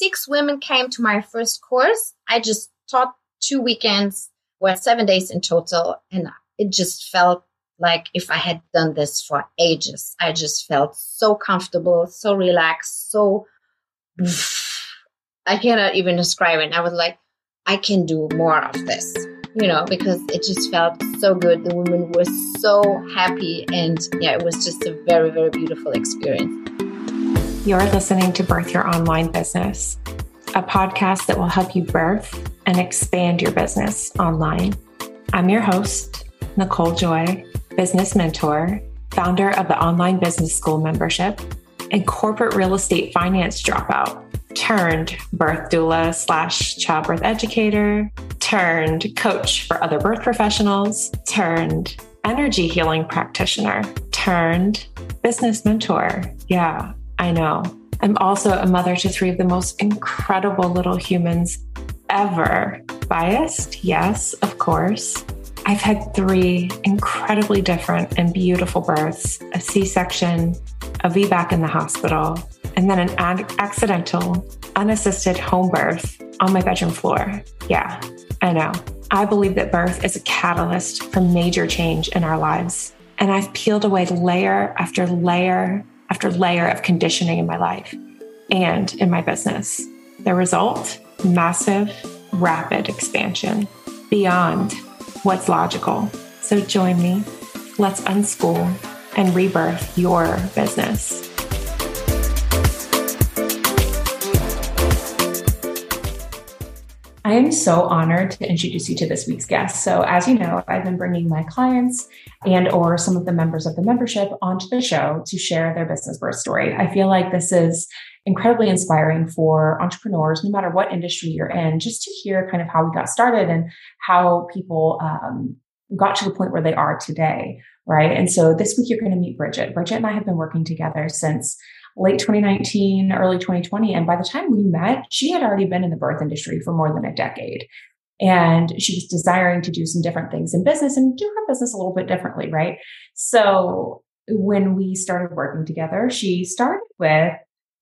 six women came to my first course. I just taught two weekends, well, seven days in total. And it just felt like if I had done this for ages. I just felt so comfortable, so relaxed, so I cannot even describe it. I was like, I can do more of this, you know, because it just felt so good. The women were so happy. And yeah, it was just a very, very beautiful experience. You're listening to Birth Your Online Business, a podcast that will help you birth and expand your business online. I'm your host, Nichole Joy, business mentor, founder of the Online Business School membership, and corporate real estate finance dropout turned birth doula slash childbirth educator, turned coach for other birth professionals, turned energy healing practitioner, turned business mentor. Yeah, I know. I'm also a mother to three of the most incredible little humans ever. Biased? Yes, of course. I've had three incredibly different and beautiful births a C section, a VBAC in the hospital, and then an ad- accidental, unassisted home birth on my bedroom floor. Yeah, I know. I believe that birth is a catalyst for major change in our lives. And I've peeled away layer after layer after layer of conditioning in my life and in my business. The result massive, rapid expansion beyond what's logical. So join me. Let's unschool and rebirth your business. I am so honored to introduce you to this week's guest. So, as you know, I've been bringing my clients and or some of the members of the membership onto the show to share their business birth story. I feel like this is incredibly inspiring for entrepreneurs, no matter what industry you're in, just to hear kind of how we got started and how people um, got to the point where they are today. Right. And so this week you're going to meet Bridget. Bridget and I have been working together since late 2019, early 2020. And by the time we met, she had already been in the birth industry for more than a decade. And she was desiring to do some different things in business and do her business a little bit differently, right? So when we started working together, she started with,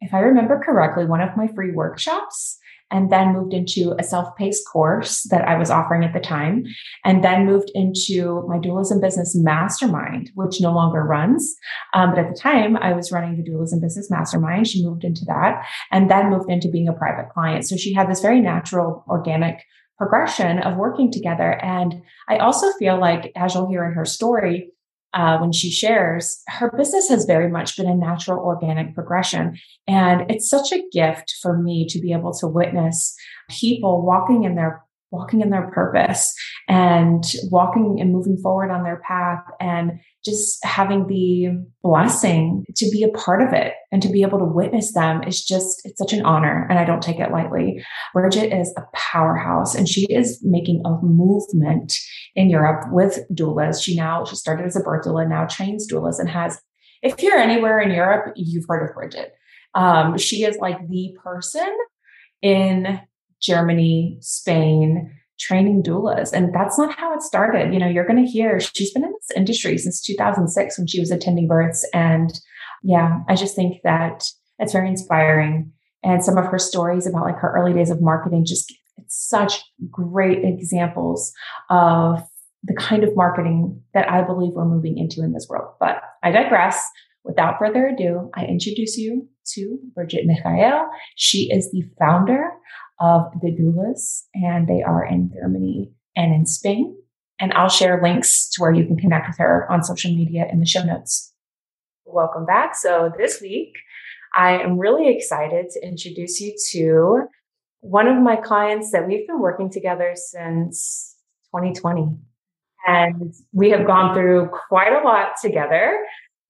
if I remember correctly, one of my free workshops and then moved into a self-paced course that I was offering at the time, and then moved into my Dualism Business Mastermind, which no longer runs. Um, but at the time, I was running the Dualism Business Mastermind. She moved into that, and then moved into being a private client. So she had this very natural, organic progression of working together. And I also feel like, as you'll hear in her story, uh, when she shares, her business has very much been a natural, organic progression. And it's such a gift for me to be able to witness people walking in their walking in their purpose and walking and moving forward on their path and just having the blessing to be a part of it and to be able to witness them is just it's such an honor and i don't take it lightly. Bridget is a powerhouse and she is making a movement in europe with doulas. She now she started as a birth doula now trains doulas and has if you're anywhere in europe you've heard of bridget. Um, she is like the person in Germany, Spain, training doulas. And that's not how it started. You know, you're going to hear she's been in this industry since 2006 when she was attending births. And yeah, I just think that it's very inspiring. And some of her stories about like her early days of marketing, just such great examples of the kind of marketing that I believe we're moving into in this world. But I digress. Without further ado, I introduce you to Bridget Michael. She is the founder of Deu Doulas, and they are in Germany and in Spain. And I'll share links to where you can connect with her on social media in the show notes. Welcome back. So this week, I am really excited to introduce you to one of my clients that we've been working together since 2020. And we have gone through quite a lot together.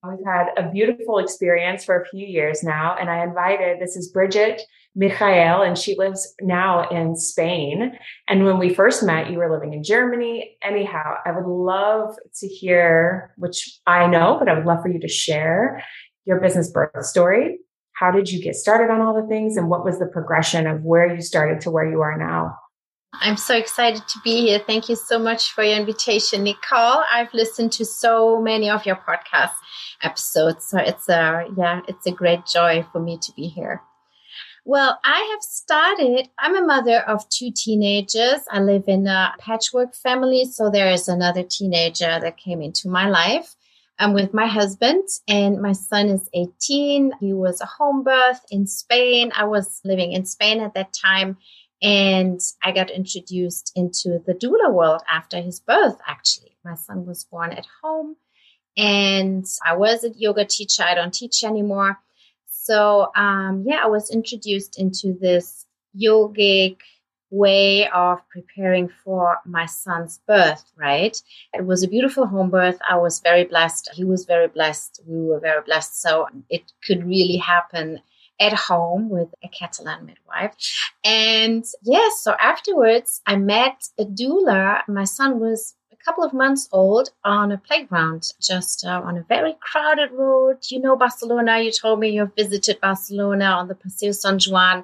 We've had a beautiful experience for a few years now. And I invited, this is Bridget Michael, and she lives now in Spain. And when we first met, you were living in Germany. Anyhow, I would love to hear, which I know, but I would love for you to share your business birth story. How did you get started on all the things? And what was the progression of where you started to where you are now? I'm so excited to be here. Thank you so much for your invitation, Nichole. I've listened to so many of your podcast episodes, so it's a yeah, it's a great joy for me to be here. Well, I have started. I'm a mother of two teenagers. I live in a patchwork family. So there is another teenager that came into my life. I'm with my husband, and my son is 18. He was a home birth in Spain. I was living in Spain at that time. And I got introduced into the doula world after his birth, actually. My son was born at home, and I was a yoga teacher. I don't teach anymore. So, um, yeah, I was introduced into this yogic way of preparing for my son's birth, right? It was a beautiful home birth. I was very blessed. He was very blessed. We were very blessed. So it could really happen at home with a Catalan midwife. And yes, so afterwards I met a doula. My son was couple of months old on a playground, just uh, on a very crowded road. You know Barcelona. You told me you've visited Barcelona on the Paseo San Juan.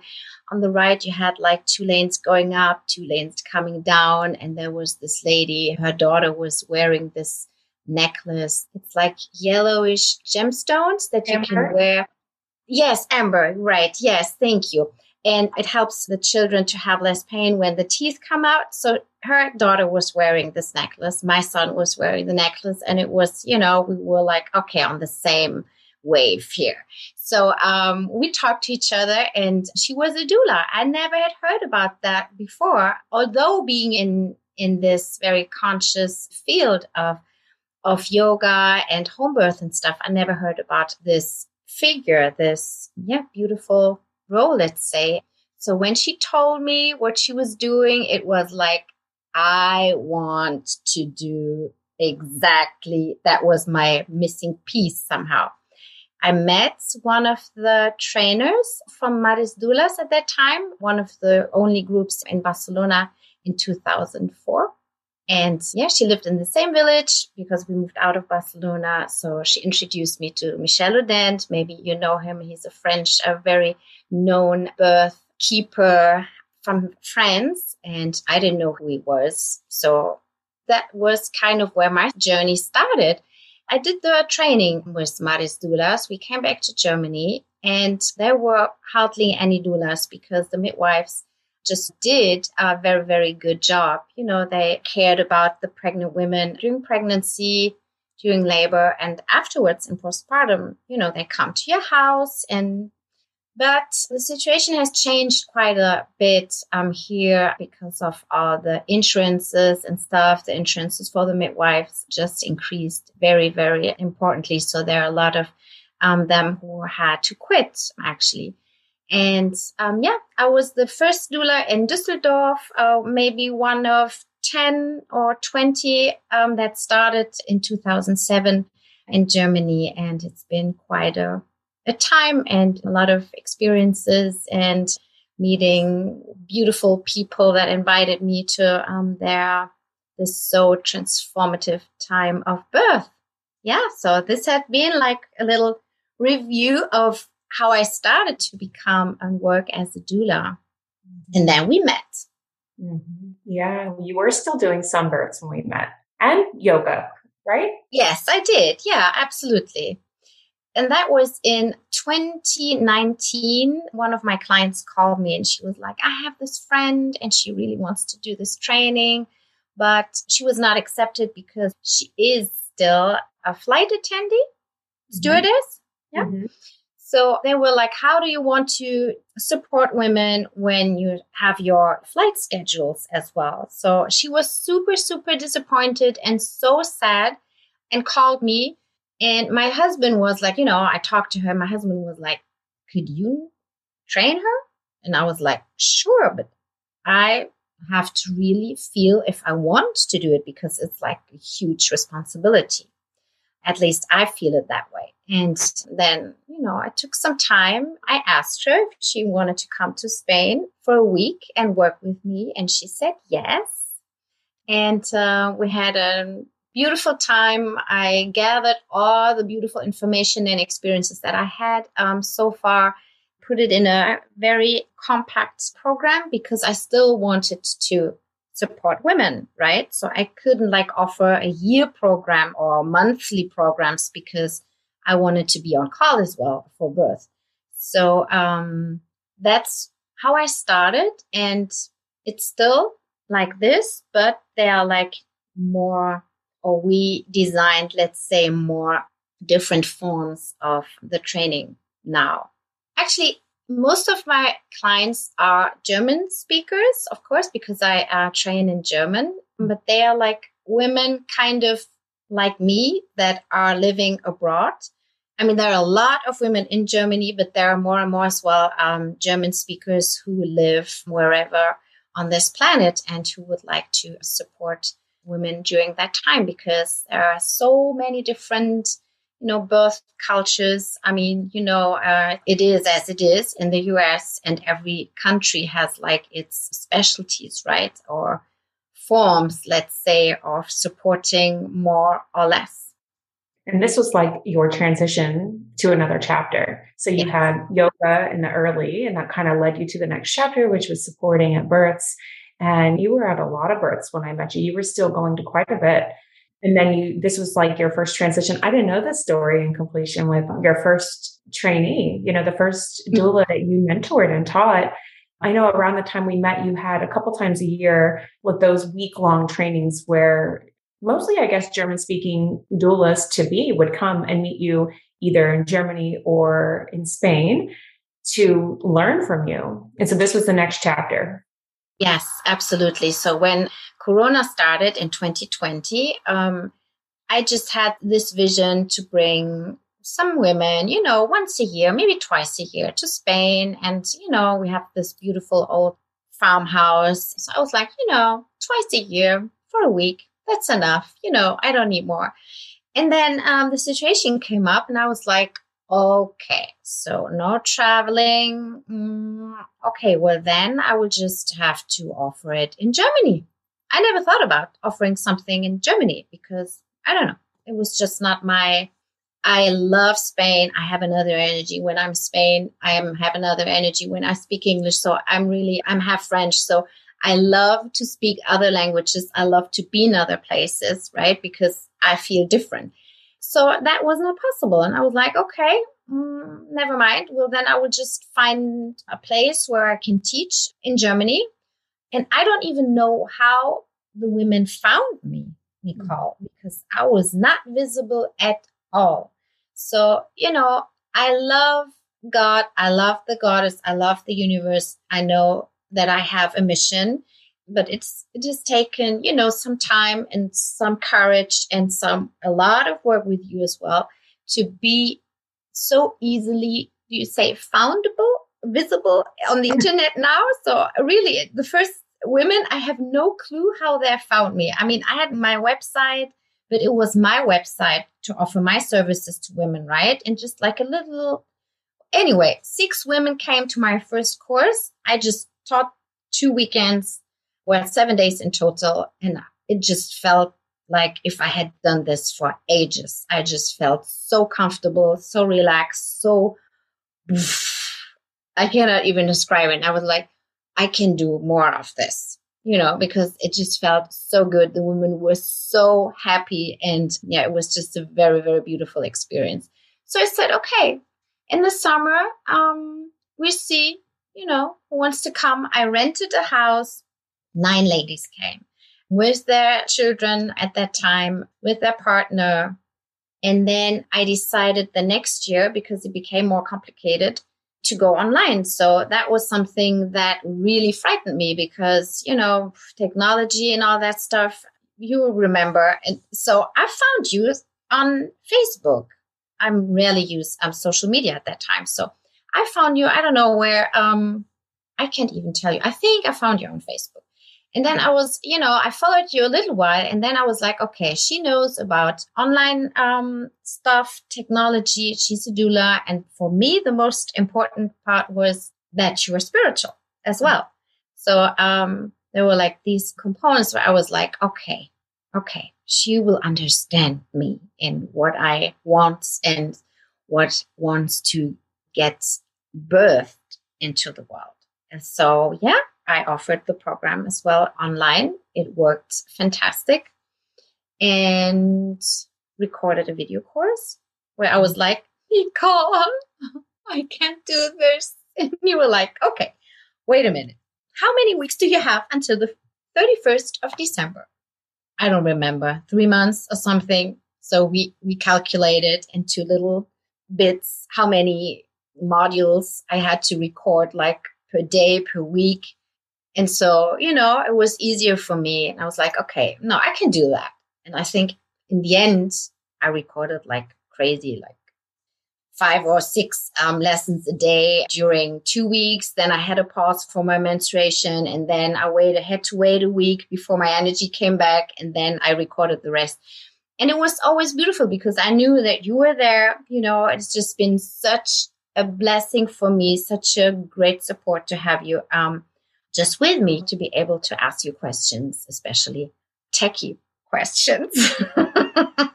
On the right, you had like two lanes going up, two lanes coming down, and there was this lady. Her daughter was wearing this necklace. It's like yellowish gemstones that you can wear Yes, Amber, right. Yes, thank you. And it helps the children to have less pain when the teeth come out. So her daughter was wearing this necklace. My son was wearing the necklace. And it was, you know, we were like, okay, on the same wave here. So um, we talked to each other, and she was a doula. I never had heard about that before, although being in in this very conscious field of of yoga and home birth and stuff, I never heard about this figure, this, yeah, beautiful role, let's say. So when she told me what she was doing, it was like, I want to do exactly that was my missing piece somehow. I met one of the trainers from Mares Doulas at that time, one of the only groups in Barcelona in 2004. And yeah, she lived in the same village because we moved out of Barcelona. So she introduced me to Michel Odent. Maybe you know him. He's a French, a very known birth keeper from France. And I didn't know who he was. So that was kind of where my journey started. I did the training with Mares Doulas. We came back to Germany and there were hardly any doulas because the midwives just did a very, very good job. You know, they cared about the pregnant women during pregnancy, during labor, and afterwards in postpartum. You know, they come to your house and but the situation has changed quite a bit um, here because of all the insurances and stuff. The insurances for the midwives just increased very, very importantly. So there are a lot of um, them who had to quit actually. And um, yeah, I was the first doula in Düsseldorf, uh, maybe one of 10 or 20 um, that started in 2007 in Germany. And it's been quite a, a time and a lot of experiences and meeting beautiful people that invited me to um, their this so transformative time of birth. Yeah, so this had been like a little review of how I started to become and work as a doula. And then we met. Mm-hmm. Yeah, you were still doing sunbirths when we met and yoga, right? Yes, I did. Yeah, absolutely. And that was in 2019. One of my clients called me and she was like, I have this friend and she really wants to do this training, but she was not accepted because she is still a flight attendee, mm-hmm. stewardess. Mm-hmm. Yeah. Mm-hmm. So they were like, how do you want to support women when you have your flight schedules as well? So she was super, super disappointed and so sad and called me. And my husband was like, you know, I talked to her. My husband was like, could you train her? And I was like, sure, but I have to really feel if I want to do it because it's like a huge responsibility. At least I feel it that way. And then, you know, I took some time. I asked her if she wanted to come to Spain for a week and work with me. And she said yes. And uh, we had a beautiful time. I gathered all the beautiful information and experiences that I had um, so far, put it in a very compact program because I still wanted to support women, right? So I couldn't like offer a year program or monthly programs because I wanted to be on call as well for birth. So um, that's how I started. And it's still like this, but they are like more, or we designed, let's say, more different forms of the training now. Actually, most of my clients are German speakers, of course, because I uh, train in German, but they are like women kind of like me that are living abroad. I mean, there are a lot of women in Germany, but there are more and more as well um, German speakers who live wherever on this planet and who would like to support women during that time because there are so many different you know birth cultures i mean you know uh, it is as it is in the us and every country has like its specialties right? Or forms let's say of supporting more or less. And this was like your transition to another chapter. So you had yoga in the early and that kind of led you to the next chapter which was supporting at births. And you were at a lot of births when i met you. You were still going to quite a bit and then you, this was like your first transition. I didn't know this story in completion with your first trainee, you know, the first mm-hmm. doula that you mentored and taught. I know around the time we met, you had a couple times a year with those week long trainings where mostly, I guess, German speaking doulas to be would come and meet you either in Germany or in Spain to learn from you. And so this was the next chapter. Yes, absolutely. So when Corona started in 2020, um, I just had this vision to bring some women, you know, once a year, maybe twice a year to Spain. And, you know, we have this beautiful old farmhouse. So I was like, you know, twice a year for a week, that's enough. You know, I don't need more. And then um, the situation came up, and I was like, Okay, so no traveling. Mm, okay, well, then I will just have to offer it in Germany. I never thought about offering something in Germany because I don't know. It was just not my. I love Spain. I have another energy when I'm Spain. I am have another energy when I speak English. So I'm really I'm half French. So I love to speak other languages. I love to be in other places, right? Because I feel different. So that was not possible. And I was like, okay, mm, never mind. Well, then I will just find a place where I can teach in Germany. And I don't even know how the women found me, Nichole, mm. because I was not visible at all. So, you know, I love God. I love the goddess. I love the universe. I know that I have a mission but it's it has taken you know some time and some courage and some a lot of work with you as well to be so easily do you say foundable visible on the internet now so really the first women i have no clue how they found me i mean i had my website but it was my website to offer my services to women right and just like a little anyway six women came to my first course i just taught two weekends well, seven days in total. And it just felt like if I had done this for ages, I just felt so comfortable, so relaxed, so I cannot even describe it. I was like, I can do more of this, you know, because it just felt so good. The women were so happy. And yeah, it was just a very, very beautiful experience. So I said, okay, in the summer, um, we see, you know, who wants to come. I rented a house nine ladies came with their children at that time, with their partner. And then I decided the next year, because it became more complicated, to go online. So that was something that really frightened me because, you know, technology and all that stuff, you remember. And so I found you on Facebook. I'm rarely use um, social media at that time. So I found you, I don't know where, um, I can't even tell you. I think I found you on Facebook. And then I was, you know, I followed you a little while and then I was like, okay, she knows about online um, stuff, technology. She's a doula. And for me, the most important part was that you were spiritual as well. So um, there were like these components where I was like, okay, okay, she will understand me and what I want and what wants to get birthed into the world. And so, yeah, I offered the program as well online. It worked fantastic and recorded a video course where I was like, Nichole, I can't do this. And you were like, okay, wait a minute. How many weeks do you have until the 31st of December? I don't remember, three months or something. So we, we calculated into little bits how many modules I had to record, like per day, per week. And so, you know, it was easier for me. And I was like, okay, no, I can do that. And I think in the end, I recorded like crazy, like five or six um, lessons a day during two weeks. Then I had a pause for my menstruation, and then I waited, had to wait a week before my energy came back, and then I recorded the rest. And it was always beautiful because I knew that you were there. You know, it's just been such a blessing for me, such a great support to have you um, just with me to be able to ask you questions, especially techie questions.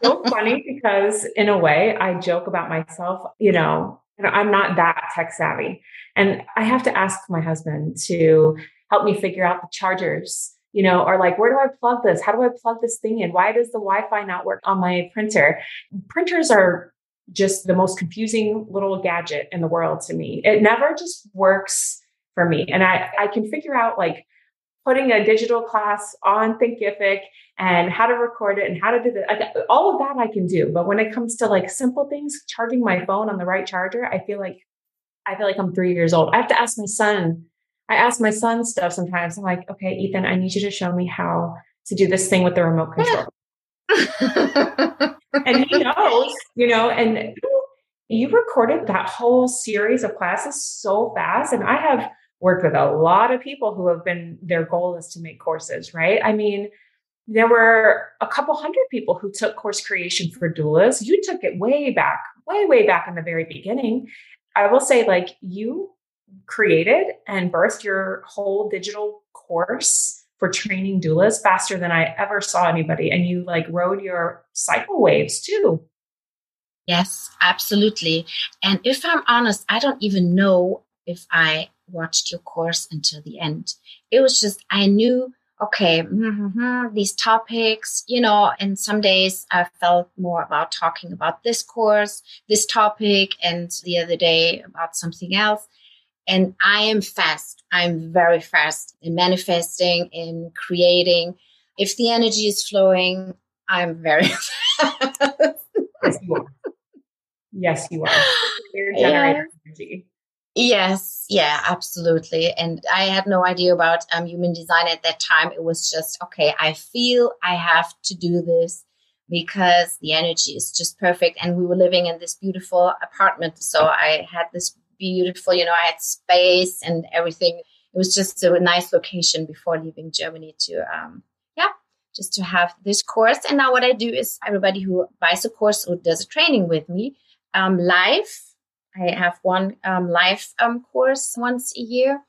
so funny because in a way I joke about myself, you know, I'm not that tech savvy. And I have to ask my husband to help me figure out the chargers, you know, or like, where do I plug this? How do I plug this thing in? Why does the Wi Fi not work on my printer? Printers are just the most confusing little gadget in the world to me. It never just works for me. And I, I can figure out like putting a digital class on Thinkific and how to record it and how to do that. All of that I can do. But when it comes to like simple things, charging my phone on the right charger, I feel like I feel like I'm three years old. I have to ask my son. I ask my son stuff sometimes. I'm like, okay, Ethan, I need you to show me how to do this thing with the remote control. and he knows, you know, and you recorded that whole series of classes so fast. And I have worked with a lot of people who have been, their goal is to make courses, right? I mean, there were a couple hundred people who took course creation for doulas. You took it way back, way, way back in the very beginning. I will say, like, you created and birthed your whole digital course for training doulas faster than I ever saw anybody. And you like rode your cycle waves too. Yes, absolutely. And if I'm honest, I don't even know if I watched your course until the end. It was just, I knew, okay, mm-hmm, these topics, you know, and some days I felt more about talking about this course, this topic, and the other day about something else. And I am fast. I'm very fast in manifesting, in creating. If the energy is flowing, I'm very fast. yes, you are. Yes, you are. You're generating energy. Yes, yeah, absolutely. And I had no idea about um, human design at that time. It was just, okay, I feel I have to do this because the energy is just perfect. And we were living in this beautiful apartment. So I had this beautiful, you know, I had space and everything. It was just a nice location before leaving Germany to, um, yeah, just to have this course. And now what I do is everybody who buys a course or does a training with me, um, live I have one um, live um, course once a year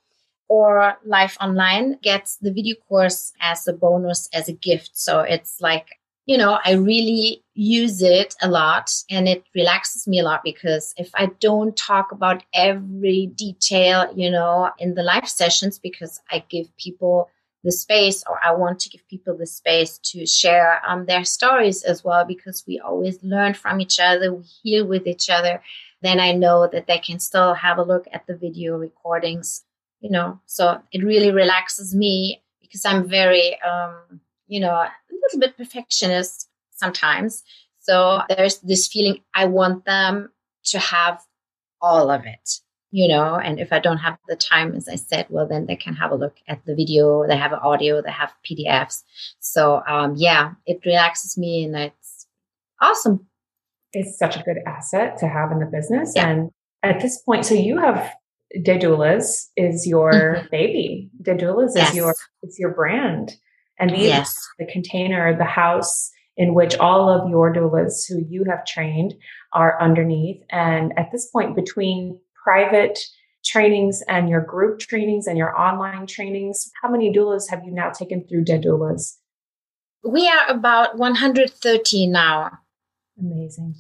or live online gets the video course as a bonus as a gift. So it's like, you know, I really use it a lot and it relaxes me a lot because if I don't talk about every detail, you know, in the live sessions, because I give people the space or I want to give people the space to share um, their stories as well because we always learn from each other, we heal with each other then I know that they can still have a look at the video recordings, you know. So it really relaxes me because I'm very, um, you know, a little bit perfectionist sometimes. So there's this feeling I want them to have all of it, you know. And if I don't have the time, as I said, well, then they can have a look at the video, they have audio, they have PDFs. So um, yeah, it relaxes me and it's awesome is such a good asset to have in the business. Yeah. And at this point, so you have Deu Doulas is your mm-hmm. baby. Deu Doulas yes. is your it's your brand. And these yes. the container, the house in which all of your doulas who you have trained are underneath. And at this point, between private trainings and your group trainings and your online trainings, how many doulas have you now taken through Deu Doulas? We are about 130 now. Amazing.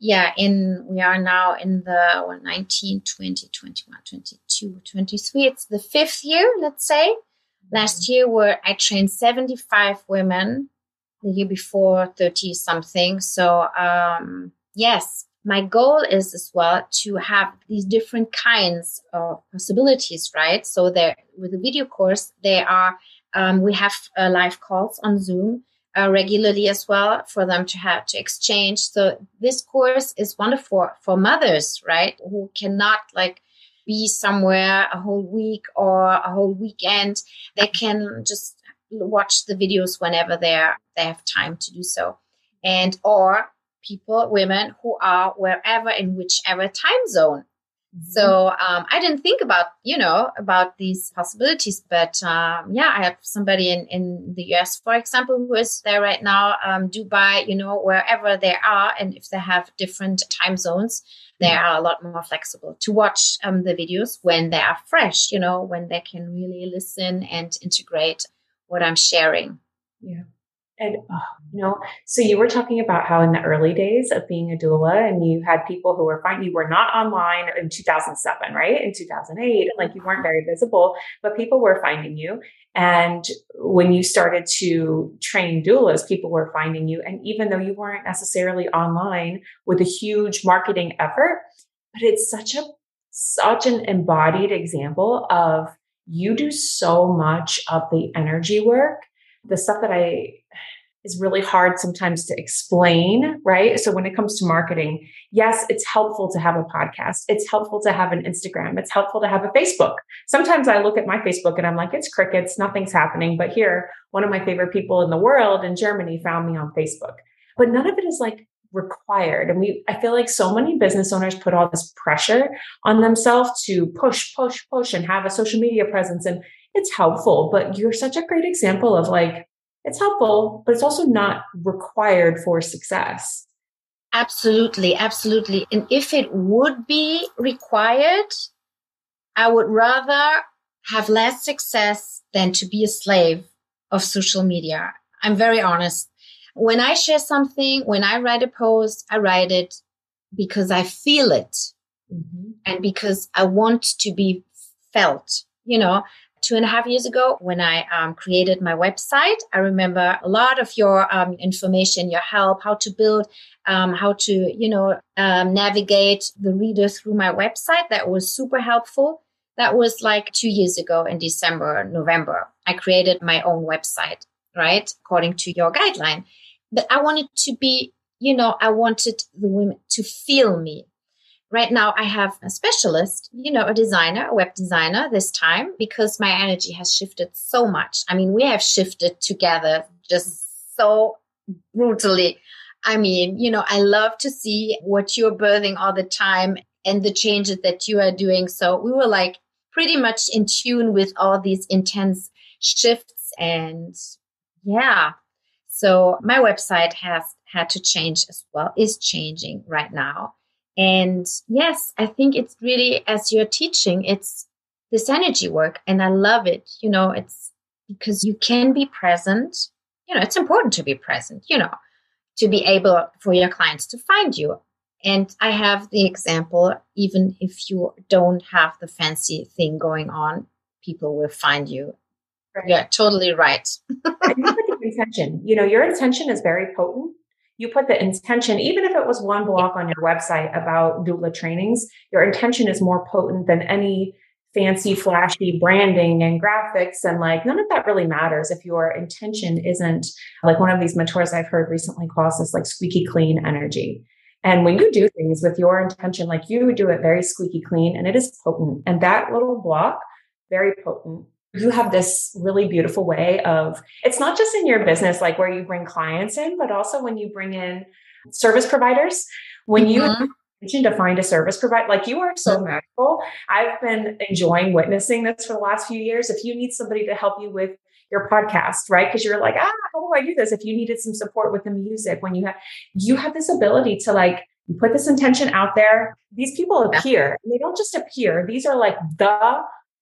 Yeah, in we are now in the well, 19, 20, 21, 22, 23. It's the fifth year, let's say. Last mm-hmm. year where I trained 75 women, the year before 30 something. So um yes, my goal is as well to have these different kinds of possibilities, right? So there, with the video course, there are um, we have uh, live calls on Zoom uh, regularly as well for them to have to exchange. So this course is wonderful for mothers, right, who cannot like be somewhere a whole week or a whole weekend. They can just watch the videos whenever they they have time to do so, and or people, women who are wherever in whichever time zone. Mm-hmm. So um, I didn't think about you know about these possibilities, but um, yeah, I have somebody in in the US, for example, who is there right now, um, Dubai, you know, wherever they are, and if they have different time zones, they mm-hmm. are a lot more flexible to watch um, the videos when they are fresh, you know, when they can really listen and integrate what I'm sharing. Yeah. And, oh, you know, so you were talking about how in the early days of being a doula and you had people who were fine, you were not online in 2007, right? In 2008, like you weren't very visible, but people were finding you. And when you started to train doulas, people were finding you. And even though you weren't necessarily online with a huge marketing effort, but it's such a, such an embodied example of you do so much of the energy work the stuff that I is really hard sometimes to explain, right? So when it comes to marketing, yes, it's helpful to have a podcast. It's helpful to have an Instagram. It's helpful to have a Facebook. Sometimes I look at my Facebook and I'm like, it's crickets, nothing's happening. But here, one of my favorite people in the world in Germany found me on Facebook. But none of it is like required. And we, I feel like so many business owners put all this pressure on themselves to push, push, push and have a social media presence. And it's helpful, but you're such a great example of like, it's helpful, but it's also not required for success. Absolutely, absolutely. And if it would be required, I would rather have less success than to be a slave of social media. I'm very honest. When I share something, when I write a post, I write it because I feel it mm-hmm. and because I want to be felt. You know, two and a half years ago when I um, created my website. I remember a lot of your um, information, your help, how to build, um, how to, you know, um, navigate the reader through my website. That was super helpful. That was like two years ago in December, November. I created my own website, right? According to your guideline. But I wanted to be, you know, I wanted the women to feel me, right now I have a specialist, you know, a designer, a web designer this time because my energy has shifted so much. I mean, we have shifted together just so brutally. I mean, you know, I love to see what you're birthing all the time and the changes that you are doing. So we were like pretty much in tune with all these intense shifts and yeah. So my website has had to change as well, is changing right now. And yes, I think it's really, as you're teaching, it's this energy work. And I love it. You know, it's because you can be present. You know, it's important to be present, you know, to be able for your clients to find you. And I have the example, even if you don't have the fancy thing going on, people will find you. Right. You're totally right. intention. You know, your intention is very potent you put the intention, even if it was one block on your website about doula trainings, your intention is more potent than any fancy, flashy branding and graphics. And like, none of that really matters if your intention isn't like one of these mentors I've heard recently calls this like squeaky clean energy. And when you do things with your intention, like you do it very squeaky clean and it is potent. And that little block, very potent you have this really beautiful way of it's not just in your business like where you bring clients in but also when you bring in service providers. When mm-hmm. you to find a service provider like you are so mm-hmm. magical. I've been enjoying witnessing this for the last few years. If you need somebody to help you with your podcast right? Because you're like ah how do i do this? If you needed some support with the music when you have you have this ability to like you put this intention out there. These people appear. They don't just appear. These are like the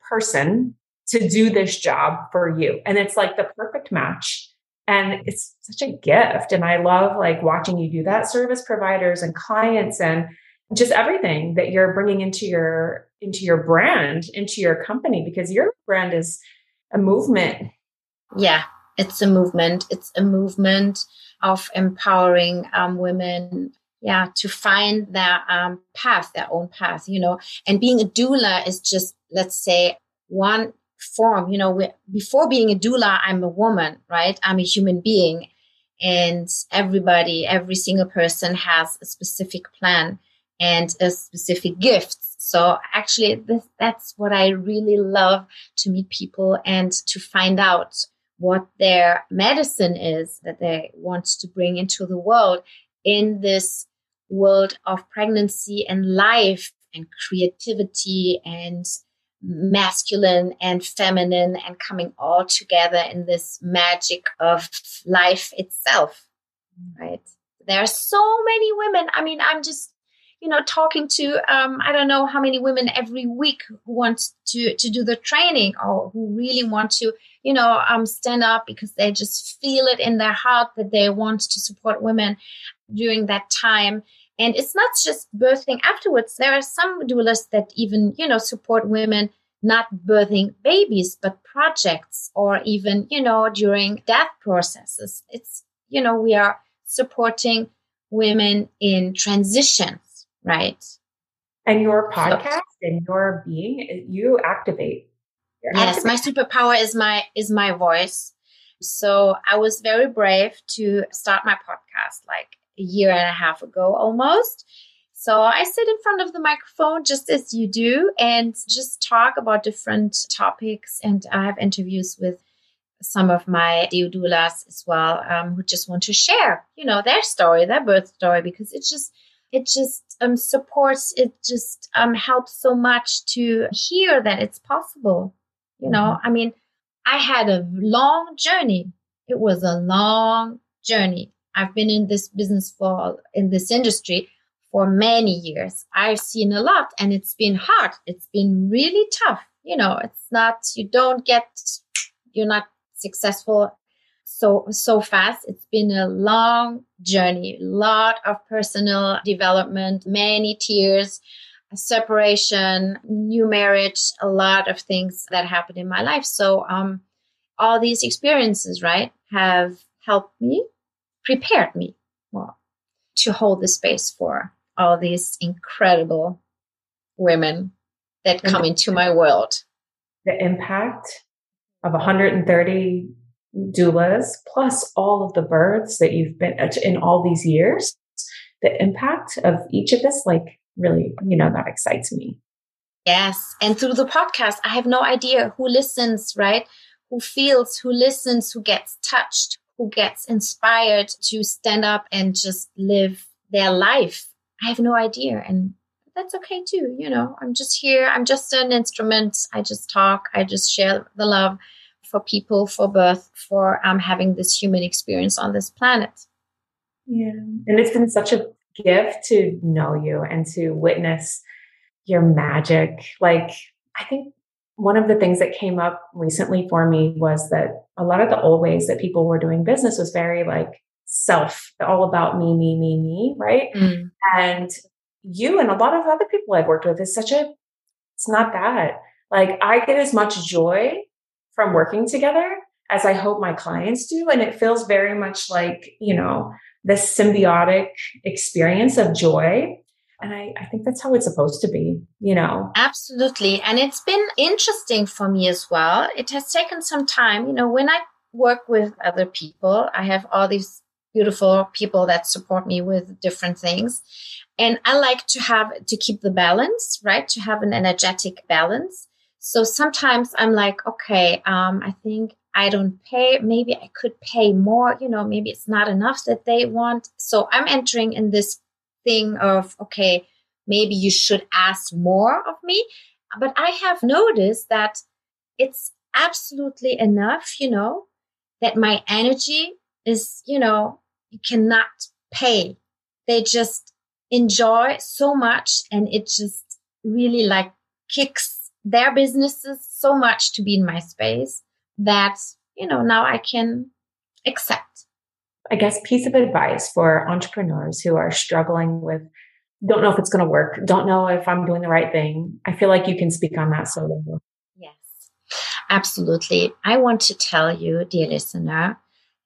person to do this job for you. And it's like the perfect match. And it's such a gift. And I love like watching you do that service providers and clients and just everything that you're bringing into your into your brand into your company because your brand is a movement yeah it's a movement it's a movement of empowering um, women yeah, to find their um, path, their own path, you know. And being a doula is just, let's say, one form. You know, before being a doula, I'm a woman, right? I'm a human being. And everybody, every single person has a specific plan and a specific gift. So actually, this, that's what I really love to meet people and to find out what their medicine is that they want to bring into the world in this world of pregnancy and life and creativity and masculine and feminine and coming all together in this magic of life itself right? There are so many women. I mean i'm just you know talking to um, i don't know how many women every week who want to to do the training or who really want to you know um, stand up because they just feel it in their heart that they want to support women during that time and it's not just birthing afterwards. There are some doulas that even, you know, support women not birthing babies, but projects or even, you know, during death processes. It's, you know, we are supporting women in transitions, right? And your podcast so, and your being, you activate. Yes, my superpower is my is my voice. So I was very brave to start my podcast like a year and a half ago almost. So I sit in front of the microphone just as you do and just talk about different topics. And I have interviews with some of my doulas as well um, who just want to share, you know, their story, their birth story, because it just it just um, supports, it just um, helps so much to hear that it's possible. You know, mm-hmm. I mean, I had a long journey. It was a long journey. I've been in this business for, in this industry for many years. I've seen a lot and it's been hard. It's been really tough. You know, it's not, you don't get, you're not successful so, so fast. It's been a long journey, a lot of personal development, many tears, separation, new marriage, a lot of things that happened in my life. So, um, all these experiences, right, have helped me prepared me well to hold the space for all these incredible women that come into my world. The impact of 130 doulas plus all of the births that you've been in all these years, the impact of each of this, like really, you know, that excites me. Yes. And through the podcast, I have no idea who listens, right? Who feels, who listens, who gets touched, who gets inspired to stand up and just live their life. I have no idea. And that's okay too. You know, I'm just here. I'm just an instrument. I just talk. I just share the love for people, for birth, for um, having this human experience on this planet. Yeah. And it's been such a gift to know you and to witness your magic. Like, I think one of the things that came up recently for me was that a lot of the old ways that people were doing business was very like self, all about me, me, me, me, right? Mm. And you and a lot of other people I've worked with is such a, it's not that. Like I get as much joy from working together as I hope my clients do. And it feels very much like, you know, this symbiotic experience of joy and I, I think that's how it's supposed to be, you know. Absolutely. And it's been interesting for me as well. It has taken some time. You know, when I work with other people, I have all these beautiful people that support me with different things. And I like to have to keep the balance, right? To have an energetic balance. So sometimes I'm like, okay, um, I think I don't pay. Maybe I could pay more. You know, maybe it's not enough that they want. So I'm entering in this thing of, okay, maybe you should ask more of me. But I have noticed that it's absolutely enough, you know, that my energy is, you know, you cannot pay. They just enjoy so much and it just really like kicks their businesses so much to be in my space that, you know, now I can accept I guess, piece of advice for entrepreneurs who are struggling with, don't know if it's going to work, don't know if I'm doing the right thing? I feel like you can speak on that solo. Yes, absolutely. I want to tell you, dear listener,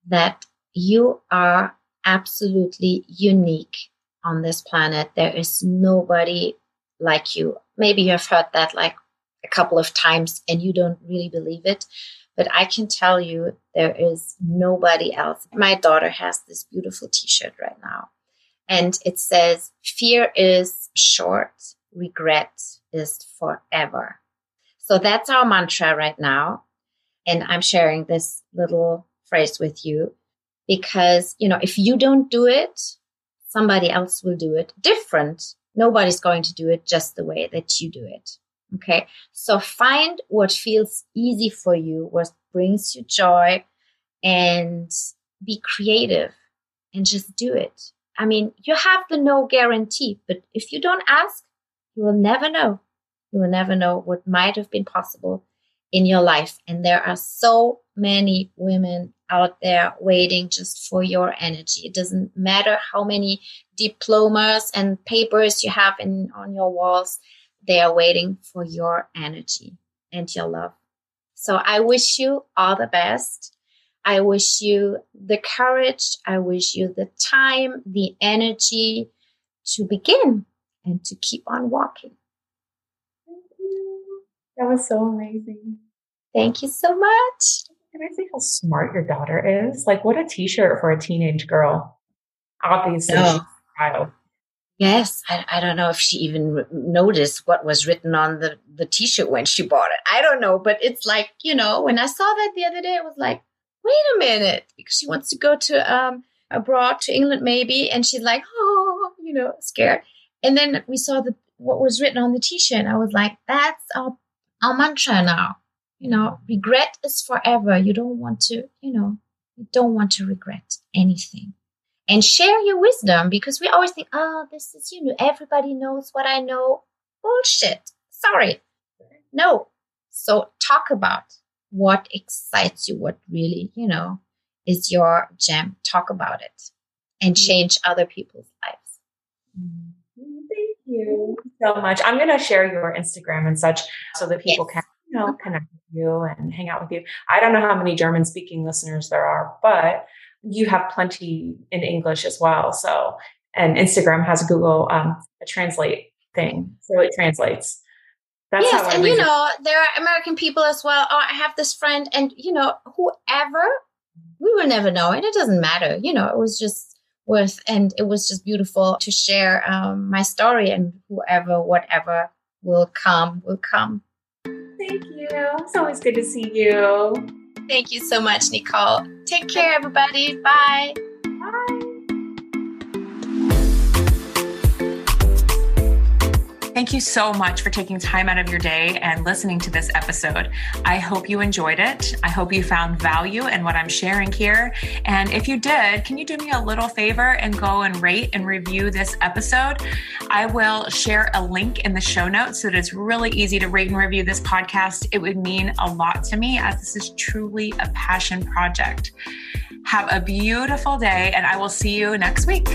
that you are absolutely unique on this planet. There is nobody like you. Maybe you have heard that like a couple of times and you don't really believe it. But I can tell you there is nobody else. My daughter has this beautiful t shirt right now. And it says, Fear is short, regret is forever. So that's our mantra right now. And I'm sharing this little phrase with you because, you know, if you don't do it, somebody else will do it different. Nobody's going to do it just the way that you do it. Okay. So find what feels easy for you, what brings you joy and be creative and just do it. I mean, you have the no guarantee, but if you don't ask, you will never know. You will never know what might have been possible in your life. And there are so many women out there waiting just for your energy. It doesn't matter how many diplomas and papers you have in on your walls. They are waiting for your energy and your love. So I wish you all the best. I wish you the courage. I wish you the time, the energy to begin and to keep on walking. That was so amazing. Thank you so much. Can I say how smart your daughter is? Like, what a t shirt for a teenage girl. Obviously, oh. child. Yes, I, I, don't know if she even noticed what was written on the, the t shirt when she bought it. I don't know, but it's like, you know, when I saw that the other day, I was like, wait a minute, because she wants to go to um, abroad to England maybe. And she's like, oh, you know, scared. And then we saw the what was written on the t shirt. I was like, that's our, our mantra now you know, regret is forever. You don't want to, you know, you don't want to regret anything. And share your wisdom because we always think, oh, this is, you know, everybody knows what I know. Bullshit. Sorry. No. So talk about what excites you, what really, you know, is your gem. Talk about it and mm-hmm. change other people's lives. Mm-hmm. Thank you so much. I'm going to share your Instagram and such so that people yes. can you know, connect with you and hang out with you. I don't know how many German speaking listeners there are, but you have plenty in English as well. So, and Instagram has Google um, a translate thing, so it translates. That's yes, and you know there are American people as well. Oh, I have this friend, and you know whoever, we will never know, and it doesn't matter. You know, it was just worth, and it was just beautiful to share um, my story, and whoever, whatever will come, will come. Thank you. It's always good to see you. Thank you so much, Nichole. Take care, everybody. Bye. Thank you so much for taking time out of your day and listening to this episode. I hope you enjoyed it. I hope you found value in what I'm sharing here. And if you did, can you do me a little favor and go and rate and review this episode? I will share a link in the show notes so that it's really easy to rate and review this podcast. It would mean a lot to me as this is truly a passion project. Have a beautiful day, and I will see you next week.